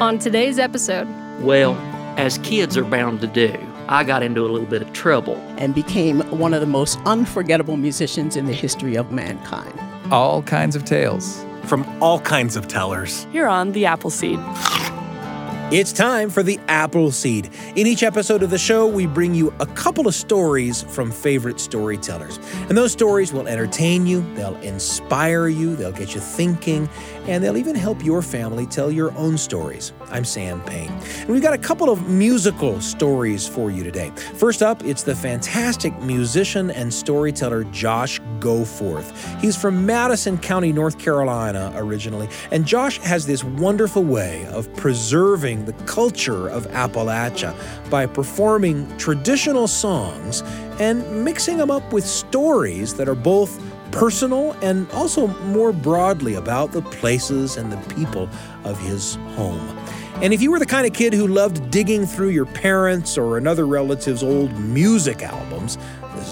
On today's episode, Well, as kids are bound to do, I got into a little bit of trouble. and became one of the most unforgettable musicians in the history of mankind. All kinds of tales. from all kinds of tellers. Here on The Appleseed. It's time for the Apple Seed. In each episode of the show, we bring you a couple of stories from favorite storytellers. And those stories will entertain you, they'll inspire you, they'll get you thinking, and they'll even help your family tell your own stories. I'm Sam Payne. And we've got a couple of musical stories for you today. First up, it's the fantastic musician and storyteller Josh Goforth. He's from Madison County, North Carolina originally, and Josh has this wonderful way of preserving the culture of Appalachia by performing traditional songs and mixing them up with stories that are both personal and also more broadly about the places and the people of his home. And if you were the kind of kid who loved digging through your parents' or another relative's old music albums,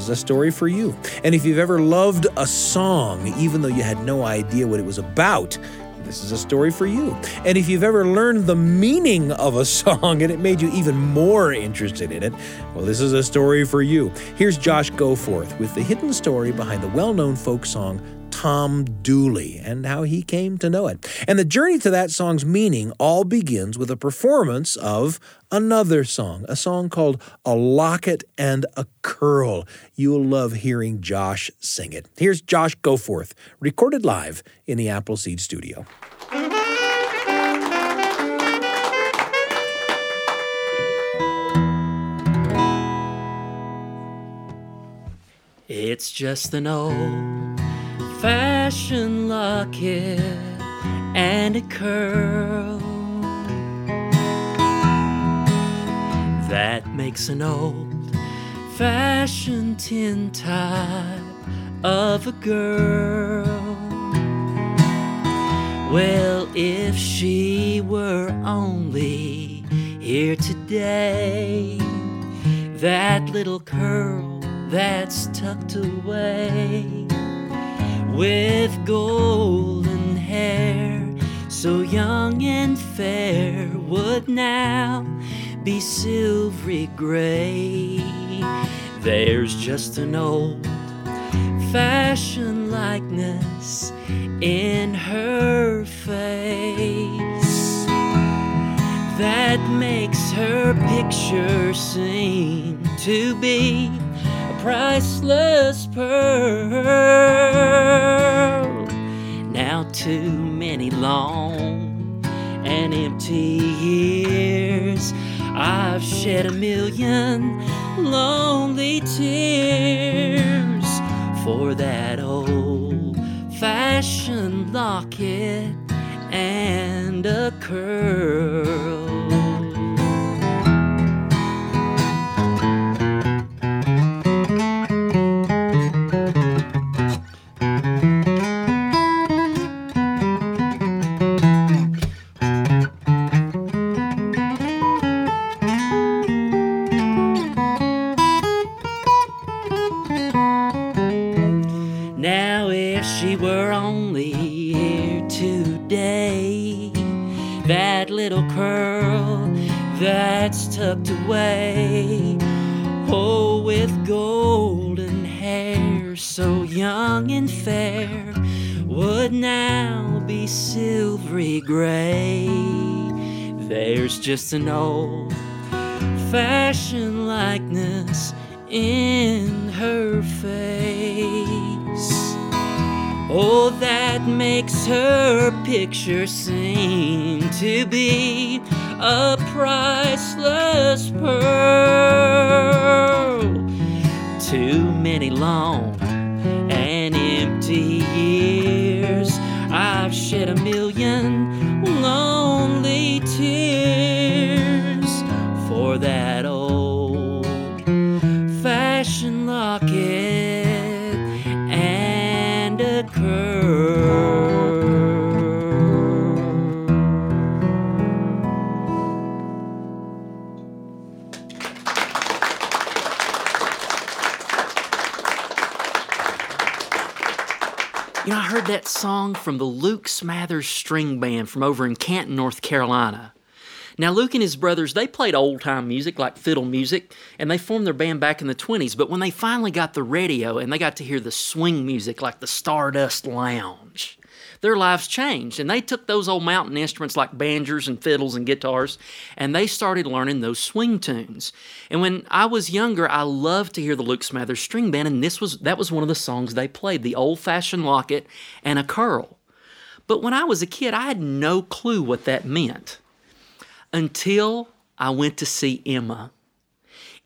is a story for you. And if you've ever loved a song, even though you had no idea what it was about, this is a story for you. And if you've ever learned the meaning of a song and it made you even more interested in it, well, this is a story for you. Here's Josh Goforth with the hidden story behind the well known folk song Tom Dooley and how he came to know it. And the journey to that song's meaning all begins with a performance of another song, a song called A Locket and a Curl. You'll love hearing Josh sing it. Here's Josh Goforth, recorded live in the Appleseed studio. It's just an old fashioned locket and a curl that makes an old fashioned tin type of a girl. Well, if she were only here today, that little curl that's tucked away with golden hair, so young and fair, would now be silvery gray. There's just an old fashioned likeness in her face that makes her picture seem to be priceless pearl. Now, too many long and empty years, I've shed a million lonely tears for that old fashioned locket and a curl. Just an old fashioned likeness in her face. Oh, that makes her picture seem to be a priceless pearl. Too many long song from the Luke Smathers String Band from over in Canton, North Carolina. Now, Luke and his brothers, they played old time music like fiddle music, and they formed their band back in the 20s. But when they finally got the radio and they got to hear the swing music like the Stardust Lounge, their lives changed. And they took those old mountain instruments like banjos and fiddles and guitars, and they started learning those swing tunes. And when I was younger, I loved to hear the Luke Smathers String Band, and this was that was one of the songs they played, the old fashioned locket and a curl. But when I was a kid, I had no clue what that meant until I went to see Emma.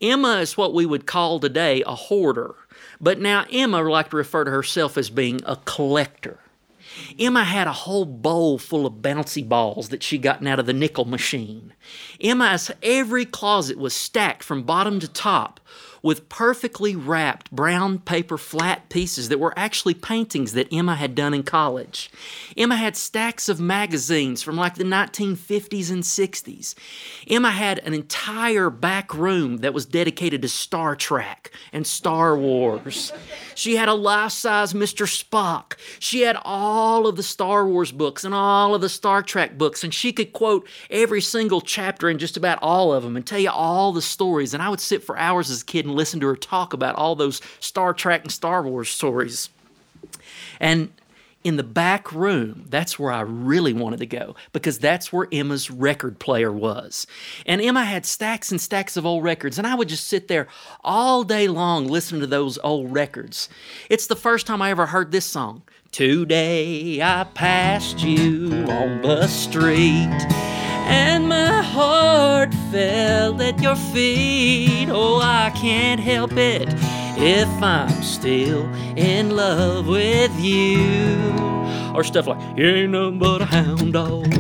Emma is what we would call today a hoarder, but now Emma would like to refer to herself as being a collector. Emma had a whole bowl full of bouncy balls that she'd gotten out of the nickel machine. Emma's every closet was stacked from bottom to top with perfectly wrapped brown paper flat pieces that were actually paintings that Emma had done in college. Emma had stacks of magazines from like the 1950s and 60s. Emma had an entire back room that was dedicated to Star Trek and Star Wars. She had a life size Mr. Spock. She had all of the Star Wars books and all of the Star Trek books, and she could quote every single chapter in just about all of them and tell you all the stories. And I would sit for hours as a kid and listen to her talk about all those Star Trek and Star Wars stories. And in the back room, that's where I really wanted to go because that's where Emma's record player was. And Emma had stacks and stacks of old records, and I would just sit there all day long listening to those old records. It's the first time I ever heard this song. Today I passed you on the street, and my heart fell at your feet. Oh, I can't help it if I'm still in love with you. Or stuff like, You ain't nothing but a hound dog,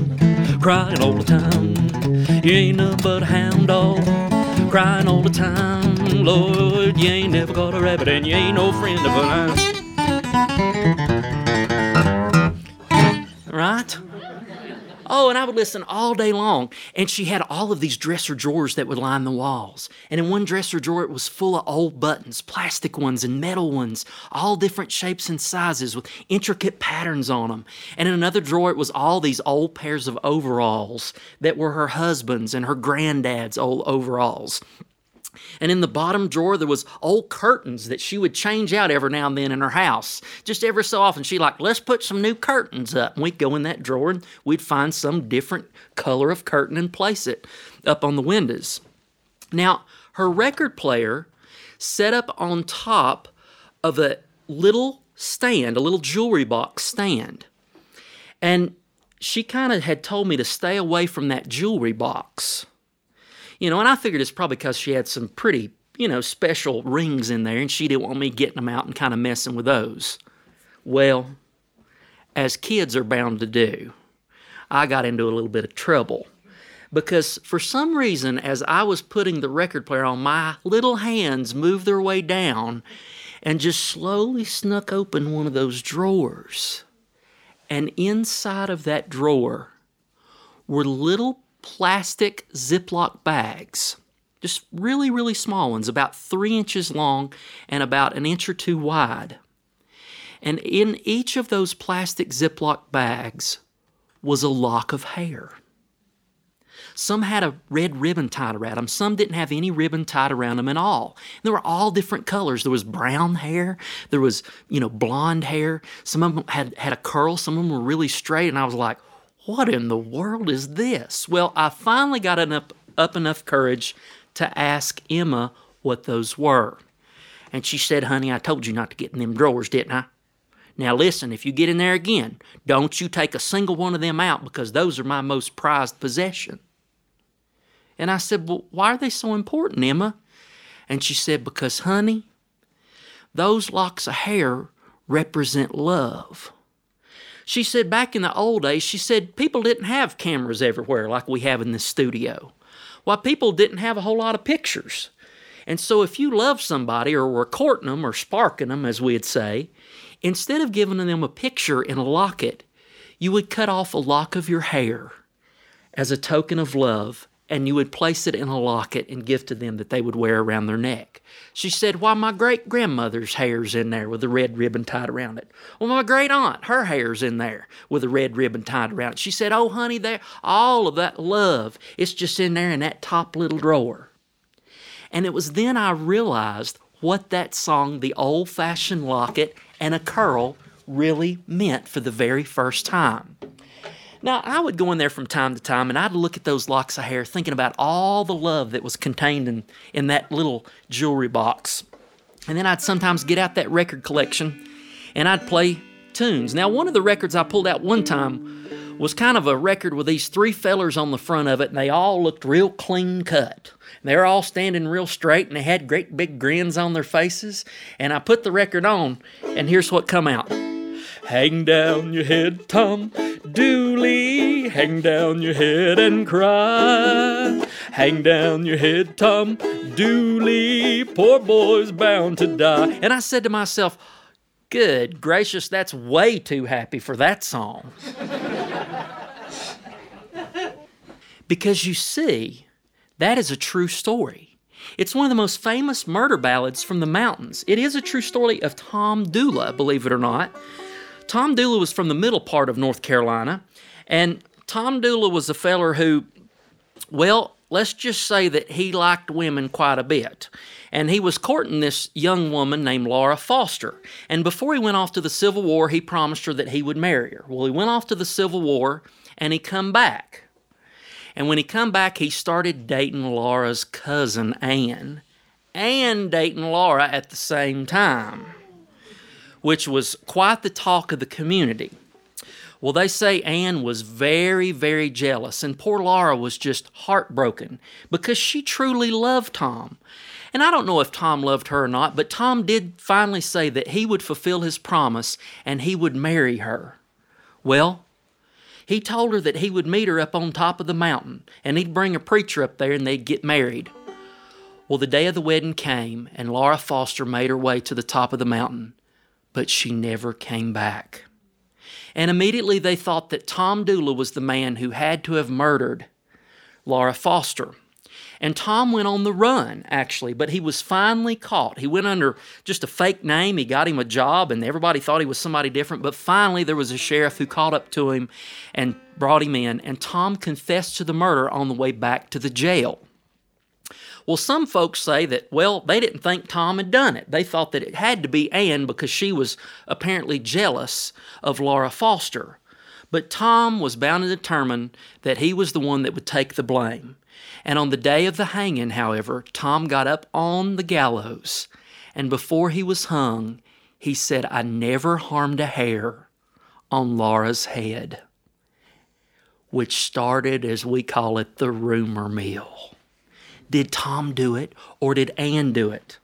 crying all the time. You ain't nothing but a hound dog, crying all the time. Lord, you ain't never got a rabbit, and you ain't no friend of mine. Right? Oh, and I would listen all day long. And she had all of these dresser drawers that would line the walls. And in one dresser drawer, it was full of old buttons, plastic ones and metal ones, all different shapes and sizes with intricate patterns on them. And in another drawer, it was all these old pairs of overalls that were her husband's and her granddad's old overalls. And in the bottom drawer, there was old curtains that she would change out every now and then in her house. Just every so often, she'd like, let's put some new curtains up. And we'd go in that drawer and we'd find some different color of curtain and place it up on the windows. Now, her record player set up on top of a little stand, a little jewelry box stand. And she kind of had told me to stay away from that jewelry box you know, and I figured it's probably because she had some pretty, you know, special rings in there and she didn't want me getting them out and kind of messing with those. Well, as kids are bound to do, I got into a little bit of trouble because for some reason, as I was putting the record player on, my little hands moved their way down and just slowly snuck open one of those drawers. And inside of that drawer were little plastic Ziploc bags, just really, really small ones, about three inches long and about an inch or two wide. And in each of those plastic Ziploc bags was a lock of hair. Some had a red ribbon tied around them. Some didn't have any ribbon tied around them at all. They were all different colors. There was brown hair. There was, you know, blonde hair. Some of them had, had a curl. Some of them were really straight. And I was like, what in the world is this? Well, I finally got enough, up enough courage to ask Emma what those were. And she said, Honey, I told you not to get in them drawers, didn't I? Now listen, if you get in there again, don't you take a single one of them out because those are my most prized possession. And I said, Well, why are they so important, Emma? And she said, Because, honey, those locks of hair represent love. She said back in the old days, she said people didn't have cameras everywhere like we have in this studio. Why, people didn't have a whole lot of pictures. And so if you love somebody or were courting them or sparking them, as we'd say, instead of giving them a picture in a locket, you would cut off a lock of your hair as a token of love and you would place it in a locket and give to them that they would wear around their neck. She said, Why, my great grandmother's hair's in there with a red ribbon tied around it. Well, my great aunt, her hair's in there with a red ribbon tied around it. She said, Oh, honey, there, all of that love, it's just in there in that top little drawer. And it was then I realized what that song, The Old Fashioned Locket and a Curl, really meant for the very first time. Now, I would go in there from time to time and I'd look at those locks of hair thinking about all the love that was contained in, in that little jewelry box. And then I'd sometimes get out that record collection and I'd play tunes. Now, one of the records I pulled out one time was kind of a record with these three fellers on the front of it and they all looked real clean cut. They were all standing real straight and they had great big grins on their faces. And I put the record on and here's what come out. Hang down your head, Tom Dooley. Hang down your head and cry. Hang down your head, Tom Dooley. Poor boy's bound to die. And I said to myself, Good gracious, that's way too happy for that song. because you see, that is a true story. It's one of the most famous murder ballads from the mountains. It is a true story of Tom Dula, believe it or not. Tom Dula was from the middle part of North Carolina, and Tom Dula was a feller who, well, let's just say that he liked women quite a bit. And he was courting this young woman named Laura Foster. And before he went off to the Civil War, he promised her that he would marry her. Well, he went off to the Civil War and he come back. And when he come back, he started dating Laura's cousin Anne and dating Laura at the same time which was quite the talk of the community. Well, they say Anne was very, very jealous, and poor Laura was just heartbroken because she truly loved Tom. And I don't know if Tom loved her or not, but Tom did finally say that he would fulfill his promise and he would marry her. Well, he told her that he would meet her up on top of the mountain and he'd bring a preacher up there and they'd get married. Well, the day of the wedding came and Laura Foster made her way to the top of the mountain but she never came back. And immediately they thought that Tom Dula was the man who had to have murdered Laura Foster. And Tom went on the run, actually, but he was finally caught. He went under just a fake name. He got him a job, and everybody thought he was somebody different. But finally, there was a sheriff who caught up to him and brought him in. And Tom confessed to the murder on the way back to the jail. Well, some folks say that, well, they didn't think Tom had done it. They thought that it had to be Anne because she was apparently jealous of Laura Foster. But Tom was bound and determined that he was the one that would take the blame. And on the day of the hanging, however, Tom got up on the gallows, and before he was hung, he said, I never harmed a hair on Laura's head, which started, as we call it, the rumor mill. Did Tom do it or did Anne do it?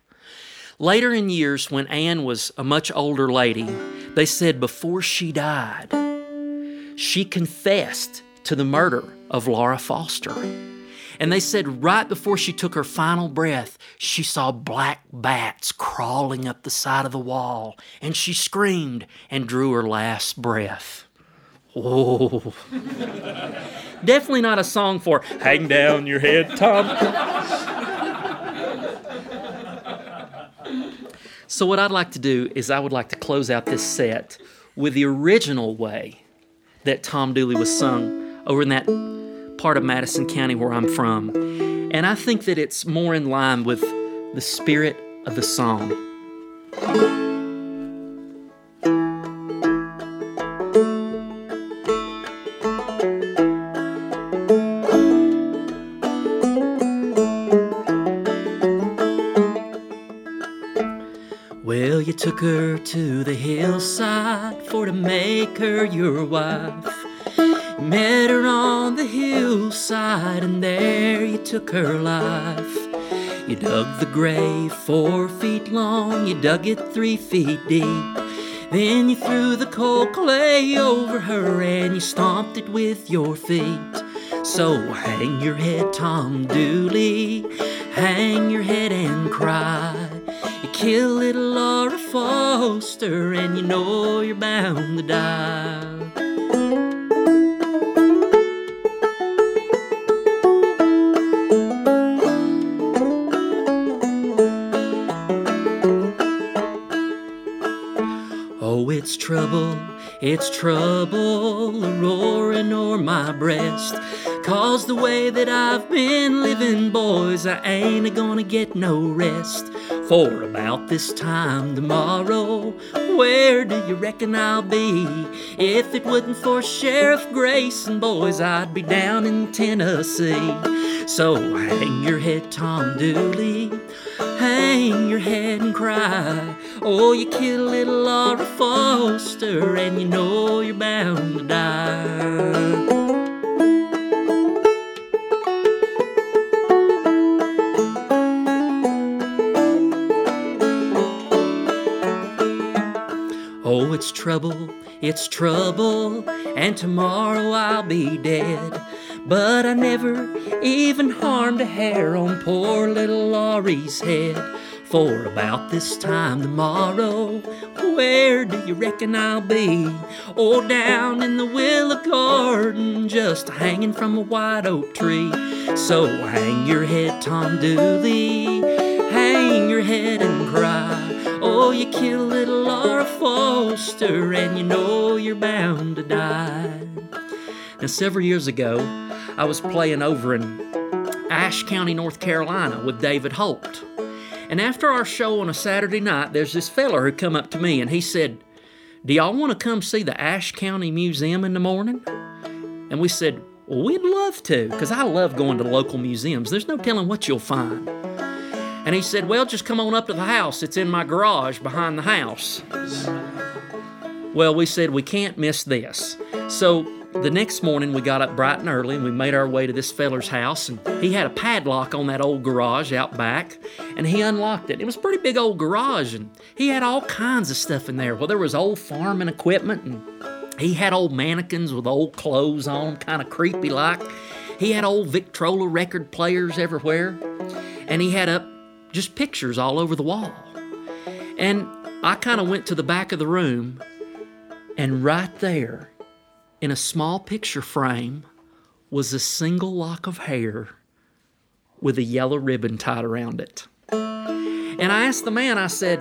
Later in years, when Anne was a much older lady, they said before she died, she confessed to the murder of Laura Foster. And they said right before she took her final breath, she saw black bats crawling up the side of the wall, and she screamed and drew her last breath. Oh. Definitely not a song for hang down your head, Tom. so, what I'd like to do is, I would like to close out this set with the original way that Tom Dooley was sung over in that part of Madison County where I'm from. And I think that it's more in line with the spirit of the song. Took her to the hillside for to make her your wife. Met her on the hillside, and there you took her life. You dug the grave four feet long, you dug it three feet deep. Then you threw the cold clay over her and you stomped it with your feet. So hang your head, Tom Dooley, hang your head and cry. You kill little Foster, and you know you're bound to die. Oh, it's trouble, it's trouble a roaring o'er my breast. Cause the way that I've been living, boys, I ain't a gonna get no rest. For about this time tomorrow, where do you reckon I'll be? If it wasn't for Sheriff Grayson, boys, I'd be down in Tennessee. So hang your head, Tom Dooley. Hang your head and cry. Oh, you killed little Laura Foster, and you know you're bound to die. It's trouble, it's trouble, and tomorrow I'll be dead. But I never even harmed a hair on poor little Laurie's head. For about this time tomorrow, where do you reckon I'll be? Oh, down in the willow garden, just hanging from a white oak tree. So hang your head, Tom Dooley, hang your head and cry. Oh, you killed little Laura Foster, and you know you're bound to die. Now, several years ago, I was playing over in Ashe County, North Carolina with David Holt. And after our show on a Saturday night, there's this feller who come up to me and he said, Do y'all want to come see the Ashe County Museum in the morning? And we said, Well, we'd love to, because I love going to local museums. There's no telling what you'll find. And he said, Well, just come on up to the house. It's in my garage behind the house. Well, we said, We can't miss this. So the next morning, we got up bright and early and we made our way to this feller's house. And he had a padlock on that old garage out back, and he unlocked it. It was a pretty big old garage, and he had all kinds of stuff in there. Well, there was old farming equipment, and he had old mannequins with old clothes on, kind of creepy like. He had old Victrola record players everywhere, and he had up just pictures all over the wall. And I kind of went to the back of the room, and right there, in a small picture frame, was a single lock of hair with a yellow ribbon tied around it. And I asked the man, I said,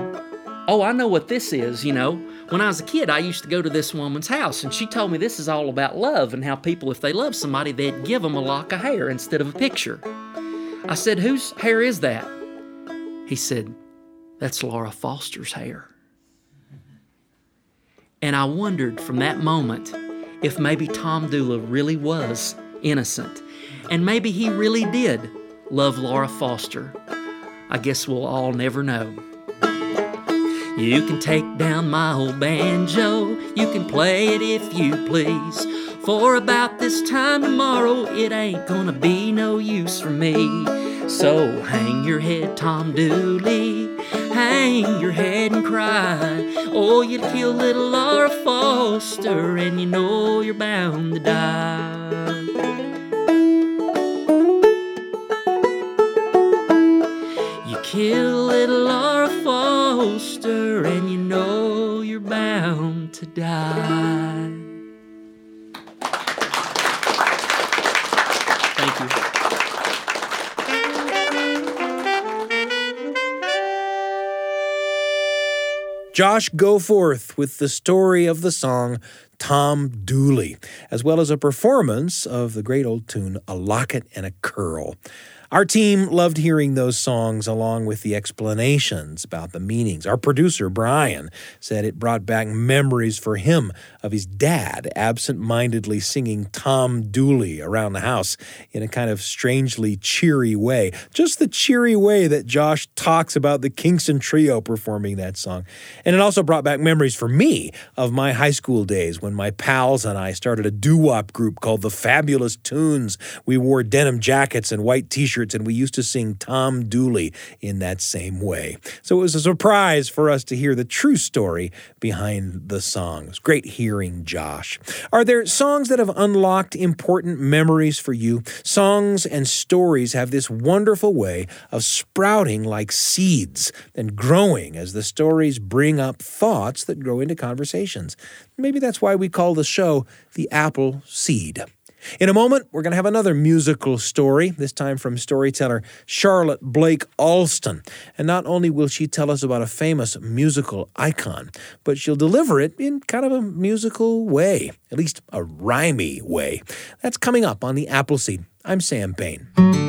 Oh, I know what this is, you know. When I was a kid, I used to go to this woman's house, and she told me this is all about love and how people, if they love somebody, they'd give them a lock of hair instead of a picture. I said, Whose hair is that? He said, That's Laura Foster's hair. And I wondered from that moment if maybe Tom Dooley really was innocent. And maybe he really did love Laura Foster. I guess we'll all never know. You can take down my old banjo, you can play it if you please. For about this time tomorrow, it ain't gonna be no use for me. So hang your head, Tom Dooley, hang your head and cry. Oh, you kill little Laura Foster, and you know you're bound to die. You kill little Laura Foster, and you know you're bound to die. Josh Goforth with the story of the song Tom Dooley, as well as a performance of the great old tune A Locket and a Curl. Our team loved hearing those songs along with the explanations about the meanings. Our producer, Brian, said it brought back memories for him of his dad absent mindedly singing Tom Dooley around the house in a kind of strangely cheery way. Just the cheery way that Josh talks about the Kingston Trio performing that song. And it also brought back memories for me of my high school days when my pals and I started a doo wop group called the Fabulous Tunes. We wore denim jackets and white t shirts, and we used to sing Tom Dooley in that same way. So it was a surprise for us to hear the true story behind the song. It great hearing Josh. Are there songs that have unlocked important memories for you? Songs and stories have this wonderful way of sprouting like seeds and growing as the stories bring up thoughts that grow into conversations. Maybe that's why we call the show the Apple Seed. In a moment, we're going to have another musical story, this time from storyteller Charlotte Blake Alston. And not only will she tell us about a famous musical icon, but she'll deliver it in kind of a musical way, at least a rhymy way. That's coming up on the Appleseed. I'm Sam Payne.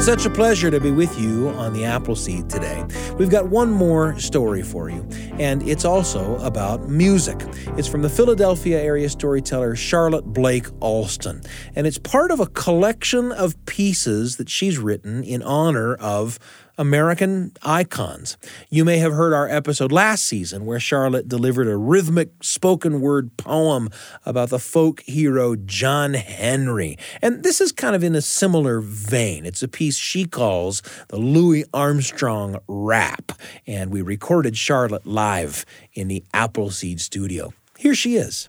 It's such a pleasure to be with you on the Appleseed today. We've got one more story for you, and it's also about music. It's from the Philadelphia area storyteller Charlotte Blake Alston, and it's part of a collection of pieces that she's written in honor of American icons. You may have heard our episode last season where Charlotte delivered a rhythmic spoken word poem about the folk hero John Henry. And this is kind of in a similar vein. It's a piece she calls the Louis Armstrong Rap. And we recorded Charlotte live in the Appleseed studio. Here she is.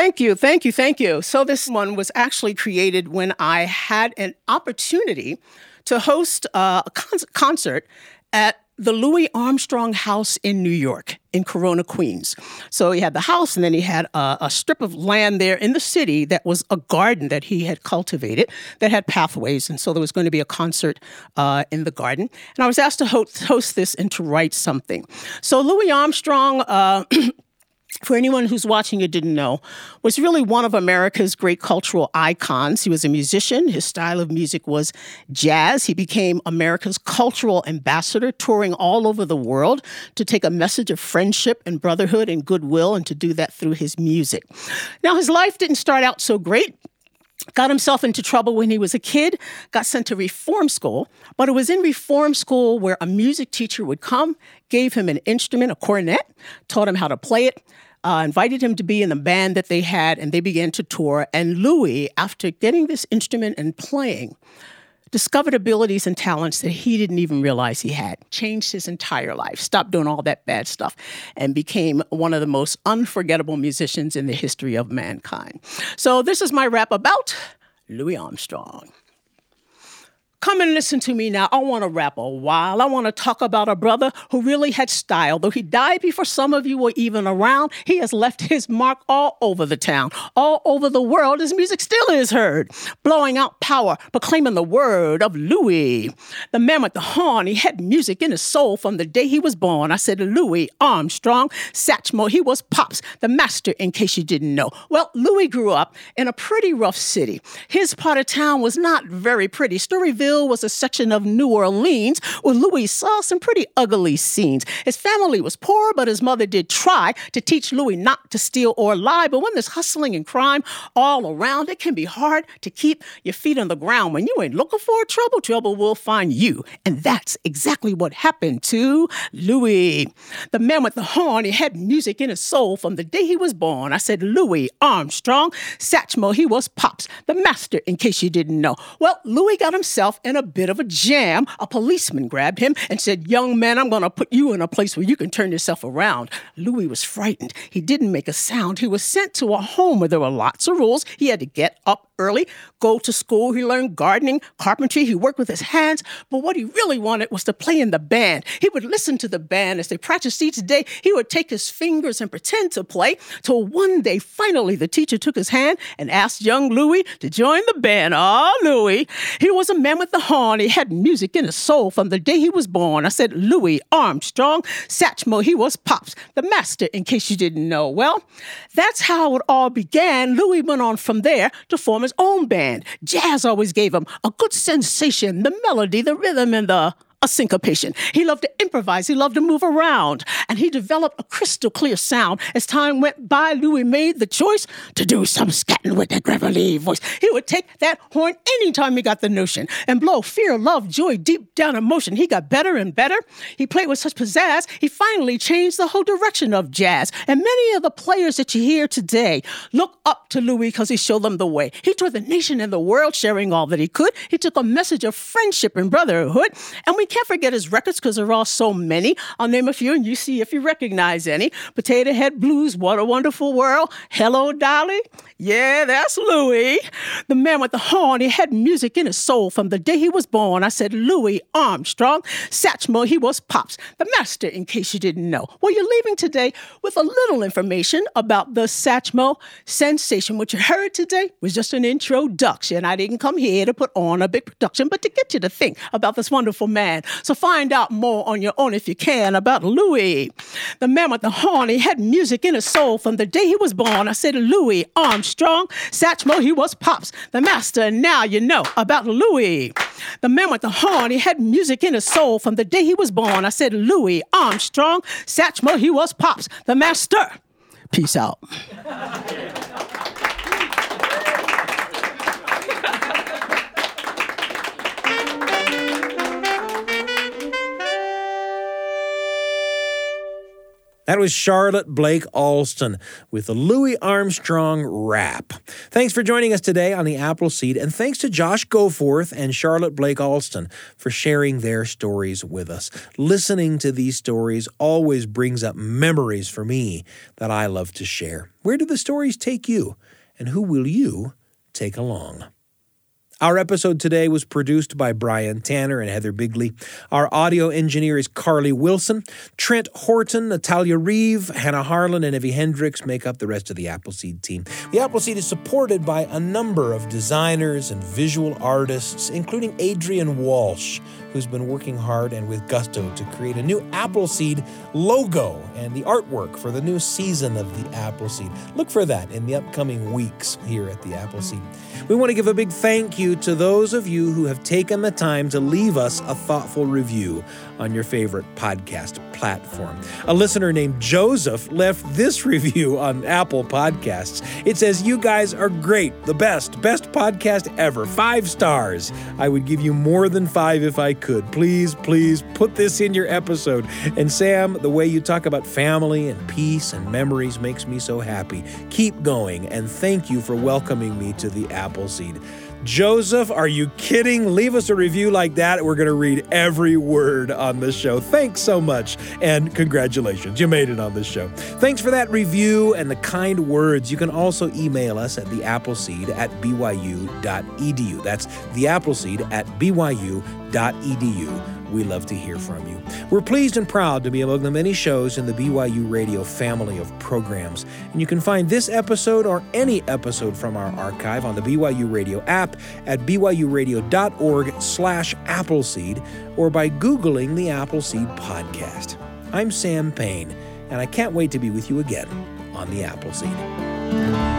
Thank you, thank you, thank you. So, this one was actually created when I had an opportunity to host uh, a con- concert at the Louis Armstrong House in New York, in Corona, Queens. So he had the house, and then he had a, a, strip of land there in the city that was a garden that he had cultivated that had pathways. And so there was going to be a concert uh, in the garden. And I was asked to host, host, this and to write something. So Louis Armstrong. Uh, for anyone who's watching and didn't know, was really one of America's great cultural icons. He was a musician. His style of music was jazz. He became America's cultural ambassador, touring all over the world to take a message of friendship and brotherhood and goodwill, and to do that through his music. Now, his life didn't start out so great got himself into trouble when he was a kid, got sent to reform school, but it was in reform school where a music teacher would come, gave him an instrument, a cornet, taught him how to play it, uh, invited him to be in the band that they had, and they began to tour. And Louis, after getting this instrument and playing, discovered abilities and talents that he didn't even realize he had, changed his entire life, stopped doing all that bad stuff, and became one of the most unforgettable musicians in the history of mankind. So, this is my rap about Louis Armstrong. Come and listen to me now. I want to rap a while. I want to talk about a brother who really had style. Though he died before some of you were even around, he has left his mark all over the town, all over the world. His music still is heard, blowing out power, proclaiming the word of Louis. The man with the horn, he had music in his soul from the day he was born. I said, Louis Armstrong, Satchmo, he was Pops, the master, in case you didn't know. Well, Louis grew up in a pretty rough city. His part of town was not very pretty. Storyville was a section of New Orleans where Louis saw some pretty ugly scenes. His family was poor, but his mother did try to teach Louis not to steal or lie. But when there's hustling and crime all around, it can be hard to keep your feet on the ground. When you ain't looking for trouble, trouble will find you. And that's exactly what happened to Louis. The man with the horn, he had music in his soul from the day he was born. I said, Louis Armstrong, Satchmo, he was Pops, the master, in case you didn't know. Well, Louis got himself in a bit of a jam. A policeman grabbed him and said, Young man, I'm going to put you in a place where you can turn yourself around. Louis was frightened. He didn't make a sound. He was sent to a home where there were lots of rules. He had to get up early, go to school. He learned gardening, carpentry. He worked with his hands. But what he really wanted was to play in the band. He would listen to the band as they practiced each day. He would take his fingers and pretend to play till one day, finally, the teacher took his hand and asked young Louis to join the band. Ah, oh, Louis. He was a man with the horn. He had music in his soul from the day he was born. I said, Louis Armstrong, Satchmo, he was Pops, the master, in case you didn't know. Well, that's how it all began. Louis went on from there to form his his own band. Jazz always gave him a good sensation, the melody, the rhythm, and the a syncopation. He loved to improvise. He loved to move around. And he developed a crystal clear sound. As time went by, Louis made the choice to do some scatting with that gravelly voice. He would take that horn anytime he got the notion and blow fear, love, joy, deep down emotion. He got better and better. He played with such pizzazz, he finally changed the whole direction of jazz. And many of the players that you hear today look up to Louis because he showed them the way. He toured the nation and the world sharing all that he could. He took a message of friendship and brotherhood, and we can't forget his records because there are so many. I'll name a few and you see if you recognize any. Potato Head Blues, What a Wonderful World, Hello Dolly. Yeah, that's Louis. The man with the horn, he had music in his soul from the day he was born. I said, Louis Armstrong. Satchmo, he was Pops, the master, in case you didn't know. Well, you're leaving today with a little information about the Satchmo sensation. What you heard today was just an introduction. I didn't come here to put on a big production, but to get you to think about this wonderful man. So find out more on your own if you can about Louis. The man with the horn, he had music in his soul from the day he was born. I said, Louis Armstrong. Satchmo, he was Pops, the master. Now you know about Louis. The man with the horn, he had music in his soul from the day he was born. I said, Louis Armstrong. Satchmo, he was Pops, the master. Peace out. That was Charlotte Blake Alston with the Louis Armstrong rap. Thanks for joining us today on the Appleseed, and thanks to Josh Goforth and Charlotte Blake Alston for sharing their stories with us. Listening to these stories always brings up memories for me that I love to share. Where do the stories take you, and who will you take along? Our episode today was produced by Brian Tanner and Heather Bigley. Our audio engineer is Carly Wilson. Trent Horton, Natalia Reeve, Hannah Harlan, and Evie Hendricks make up the rest of the Appleseed team. The Appleseed is supported by a number of designers and visual artists, including Adrian Walsh, who's been working hard and with gusto to create a new Appleseed logo and the artwork for the new season of the Appleseed. Look for that in the upcoming weeks here at the Appleseed. We want to give a big thank you to those of you who have taken the time to leave us a thoughtful review on your favorite podcast platform. A listener named Joseph left this review on Apple Podcasts. It says, You guys are great, the best, best podcast ever. Five stars. I would give you more than five if I could. Please, please put this in your episode. And Sam, the way you talk about family and peace and memories makes me so happy. Keep going, and thank you for welcoming me to the Appleseed. Joseph, are you kidding? Leave us a review like that. We're going to read every word on the show. Thanks so much, and congratulations. You made it on this show. Thanks for that review and the kind words. You can also email us at theappleseed at byu.edu. That's theappleseed at byu.edu. We love to hear from you. We're pleased and proud to be among the many shows in the BYU Radio family of programs. And you can find this episode or any episode from our archive on the BYU Radio app at byuradio.org slash Appleseed or by Googling the Appleseed Podcast. I'm Sam Payne, and I can't wait to be with you again on the Appleseed.